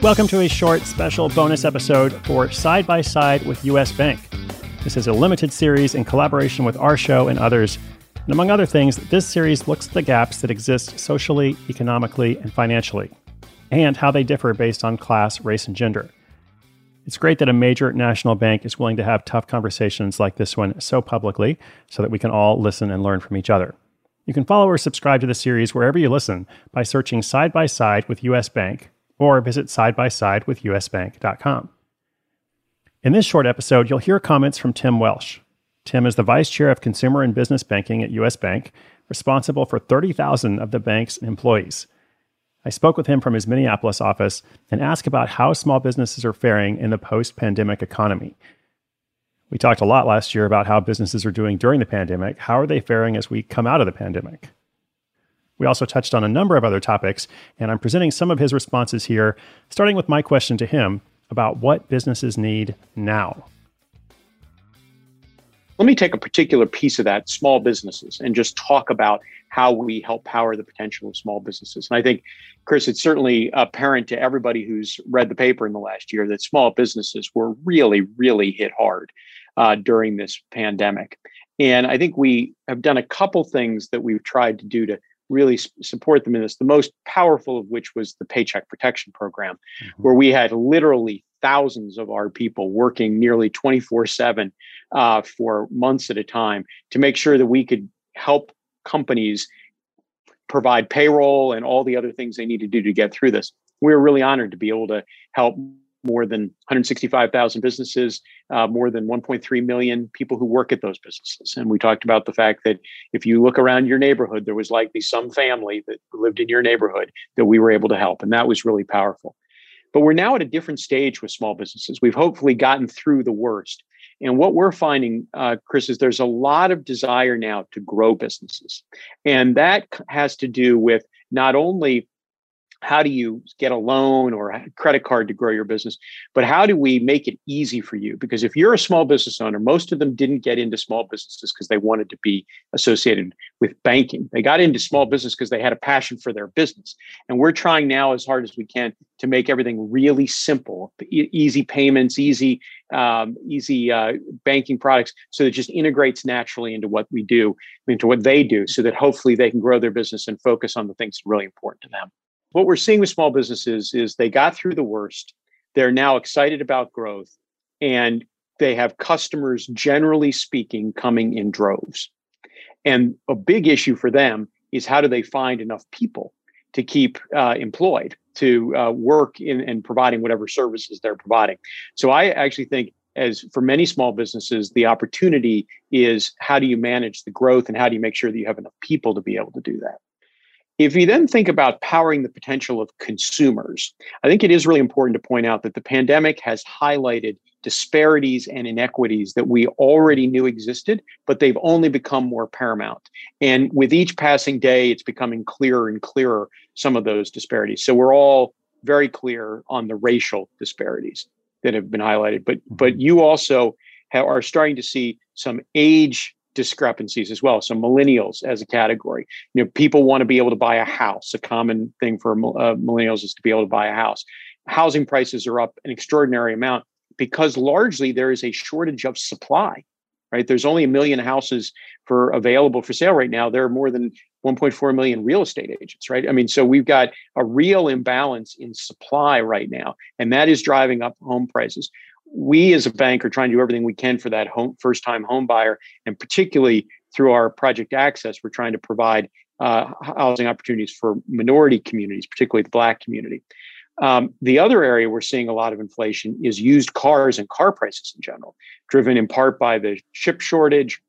Welcome to a short special bonus episode for Side by Side with US Bank. This is a limited series in collaboration with our show and others. And among other things, this series looks at the gaps that exist socially, economically, and financially, and how they differ based on class, race, and gender. It's great that a major national bank is willing to have tough conversations like this one so publicly so that we can all listen and learn from each other. You can follow or subscribe to the series wherever you listen by searching Side by Side with US Bank or visit side by side with usbank.com. In this short episode, you'll hear comments from Tim Welsh. Tim is the Vice Chair of Consumer and Business Banking at US Bank, responsible for 30,000 of the bank's employees. I spoke with him from his Minneapolis office and asked about how small businesses are faring in the post pandemic economy. We talked a lot last year about how businesses are doing during the pandemic. How are they faring as we come out of the pandemic? We also touched on a number of other topics, and I'm presenting some of his responses here, starting with my question to him about what businesses need now. Let me take a particular piece of that, small businesses, and just talk about how we help power the potential of small businesses. And I think, Chris, it's certainly apparent to everybody who's read the paper in the last year that small businesses were really, really hit hard uh, during this pandemic. And I think we have done a couple things that we've tried to do to really support them in this. The most powerful of which was the Paycheck Protection Program, mm-hmm. where we had literally thousands of our people working nearly 24 uh, 7 for months at a time to make sure that we could help companies provide payroll and all the other things they need to do to get through this. We were really honored to be able to help more than 165,000 businesses, uh, more than 1.3 million people who work at those businesses. And we talked about the fact that if you look around your neighborhood, there was likely some family that lived in your neighborhood that we were able to help. And that was really powerful. But we're now at a different stage with small businesses. We've hopefully gotten through the worst. And what we're finding, uh, Chris, is there's a lot of desire now to grow businesses. And that has to do with not only how do you get a loan or a credit card to grow your business? But how do we make it easy for you? Because if you're a small business owner most of them didn't get into small businesses because they wanted to be associated with banking. They got into small business because they had a passion for their business. And we're trying now as hard as we can to make everything really simple easy payments easy um, easy uh, banking products so that it just integrates naturally into what we do into what they do so that hopefully they can grow their business and focus on the things really important to them what we're seeing with small businesses is they got through the worst. They're now excited about growth and they have customers, generally speaking, coming in droves. And a big issue for them is how do they find enough people to keep uh, employed to uh, work in and providing whatever services they're providing. So I actually think as for many small businesses, the opportunity is how do you manage the growth and how do you make sure that you have enough people to be able to do that? If you then think about powering the potential of consumers, I think it is really important to point out that the pandemic has highlighted disparities and inequities that we already knew existed, but they've only become more paramount. And with each passing day, it's becoming clearer and clearer some of those disparities. So we're all very clear on the racial disparities that have been highlighted, but but mm-hmm. you also have, are starting to see some age discrepancies as well. So millennials as a category, you know, people want to be able to buy a house. A common thing for uh, millennials is to be able to buy a house. Housing prices are up an extraordinary amount because largely there is a shortage of supply. Right, there's only a million houses for available for sale right now. There are more than 1.4 million real estate agents. Right, I mean, so we've got a real imbalance in supply right now, and that is driving up home prices we as a bank are trying to do everything we can for that home first time home buyer. And particularly through our project access we're trying to provide uh, housing opportunities for minority communities particularly the black community. Um, the other area we're seeing a lot of inflation is used cars and car prices in general driven in part by the chip shortage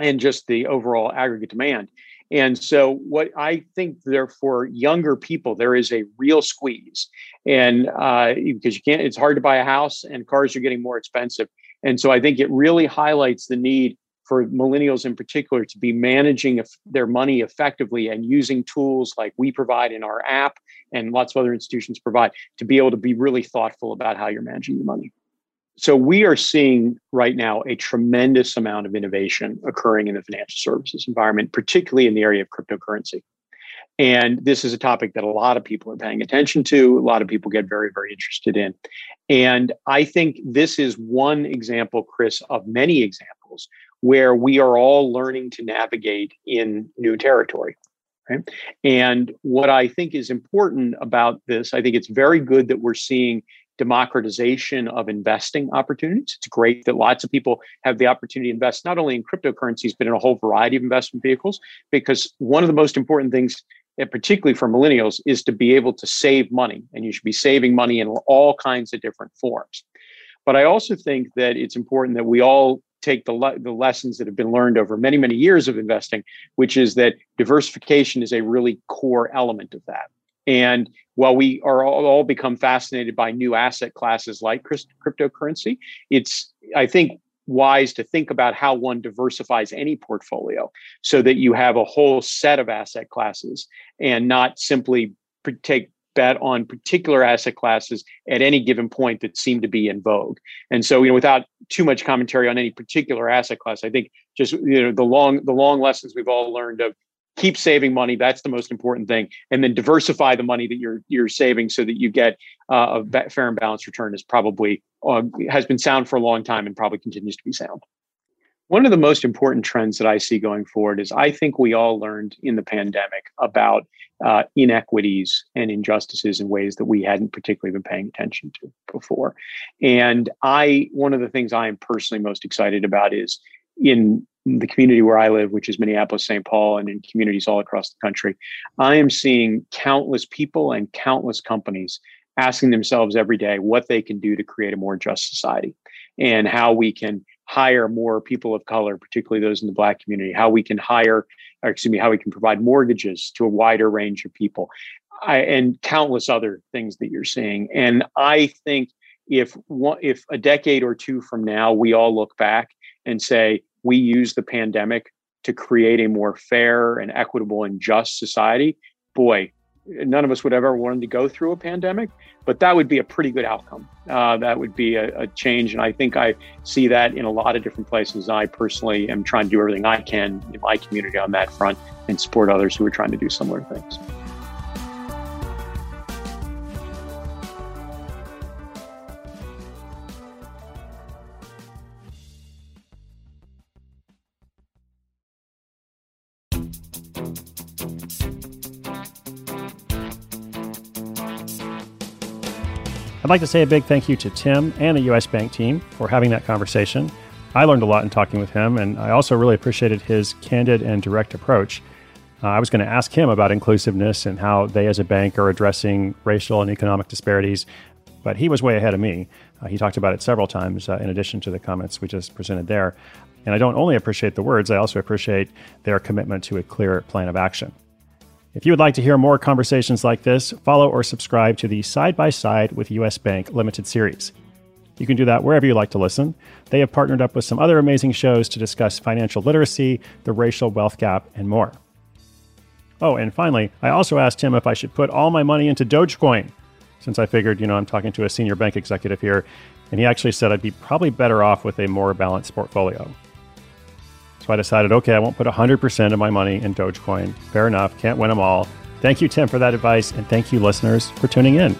and just the overall aggregate demand and so, what I think there for younger people, there is a real squeeze, and uh, because you can't, it's hard to buy a house, and cars are getting more expensive. And so, I think it really highlights the need for millennials in particular to be managing their money effectively and using tools like we provide in our app and lots of other institutions provide to be able to be really thoughtful about how you're managing your money so we are seeing right now a tremendous amount of innovation occurring in the financial services environment, particularly in the area of cryptocurrency. And this is a topic that a lot of people are paying attention to. A lot of people get very, very interested in. And I think this is one example, Chris, of many examples where we are all learning to navigate in new territory. Right? And what I think is important about this, I think it's very good that we're seeing democratization of investing opportunities. It's great that lots of people have the opportunity to invest not only in cryptocurrencies, but in a whole variety of investment vehicles. Because one of the most important things, and particularly for millennials, is to be able to save money. And you should be saving money in all kinds of different forms. But I also think that it's important that we all take the, le- the lessons that have been learned over many, many years of investing, which is that diversification is a really core element of that. And while we are all, all become fascinated by new asset classes like cryptocurrency, it's, I think, wise to think about how one diversifies any portfolio so that you have a whole set of asset classes and not simply take bet on particular asset classes at any given point that seem to be in vogue. And so, you know, without too much commentary on any particular asset class, I think just you know the long the long lessons we've all learned of keep saving money. That's the most important thing, and then diversify the money that you're you're saving so that you get uh, a fair and balanced return. Is probably uh, has been sound for a long time and probably continues to be sound. One of the most important trends that I see going forward is I think we all learned in the pandemic about uh, inequities and injustices in ways that we hadn't particularly been paying attention to before. And I, one of the things I am personally most excited about is in the community where I live, which is Minneapolis, St. Paul, and in communities all across the country, I am seeing countless people and countless companies asking themselves every day what they can do to create a more just society and how we can hire more people of color, particularly those in the Black community, how we can hire, or excuse me, how we can provide mortgages to a wider range of people, I, and countless other things that you're seeing. And I think if one, if a decade or two from now we all look back and say we use the pandemic to create a more fair and equitable and just society, boy, none of us would ever wanted to go through a pandemic, but that would be a pretty good outcome. Uh, that would be a, a, change. And I think I see that in a lot of different places. I personally am trying to do everything I can in my community on that front and support others who are trying to do similar things. I'd like to say a big thank you to Tim and the US Bank team for having that conversation. I learned a lot in talking with him, and I also really appreciated his candid and direct approach. Uh, I was going to ask him about inclusiveness and how they, as a bank, are addressing racial and economic disparities, but he was way ahead of me. Uh, he talked about it several times, uh, in addition to the comments we just presented there. And I don't only appreciate the words, I also appreciate their commitment to a clear plan of action. If you would like to hear more conversations like this, follow or subscribe to the Side by Side with US Bank limited series. You can do that wherever you like to listen. They have partnered up with some other amazing shows to discuss financial literacy, the racial wealth gap, and more. Oh, and finally, I also asked him if I should put all my money into Dogecoin, since I figured, you know, I'm talking to a senior bank executive here, and he actually said I'd be probably better off with a more balanced portfolio. I decided, okay, I won't put 100% of my money in Dogecoin. Fair enough, can't win them all. Thank you, Tim, for that advice. And thank you, listeners, for tuning in.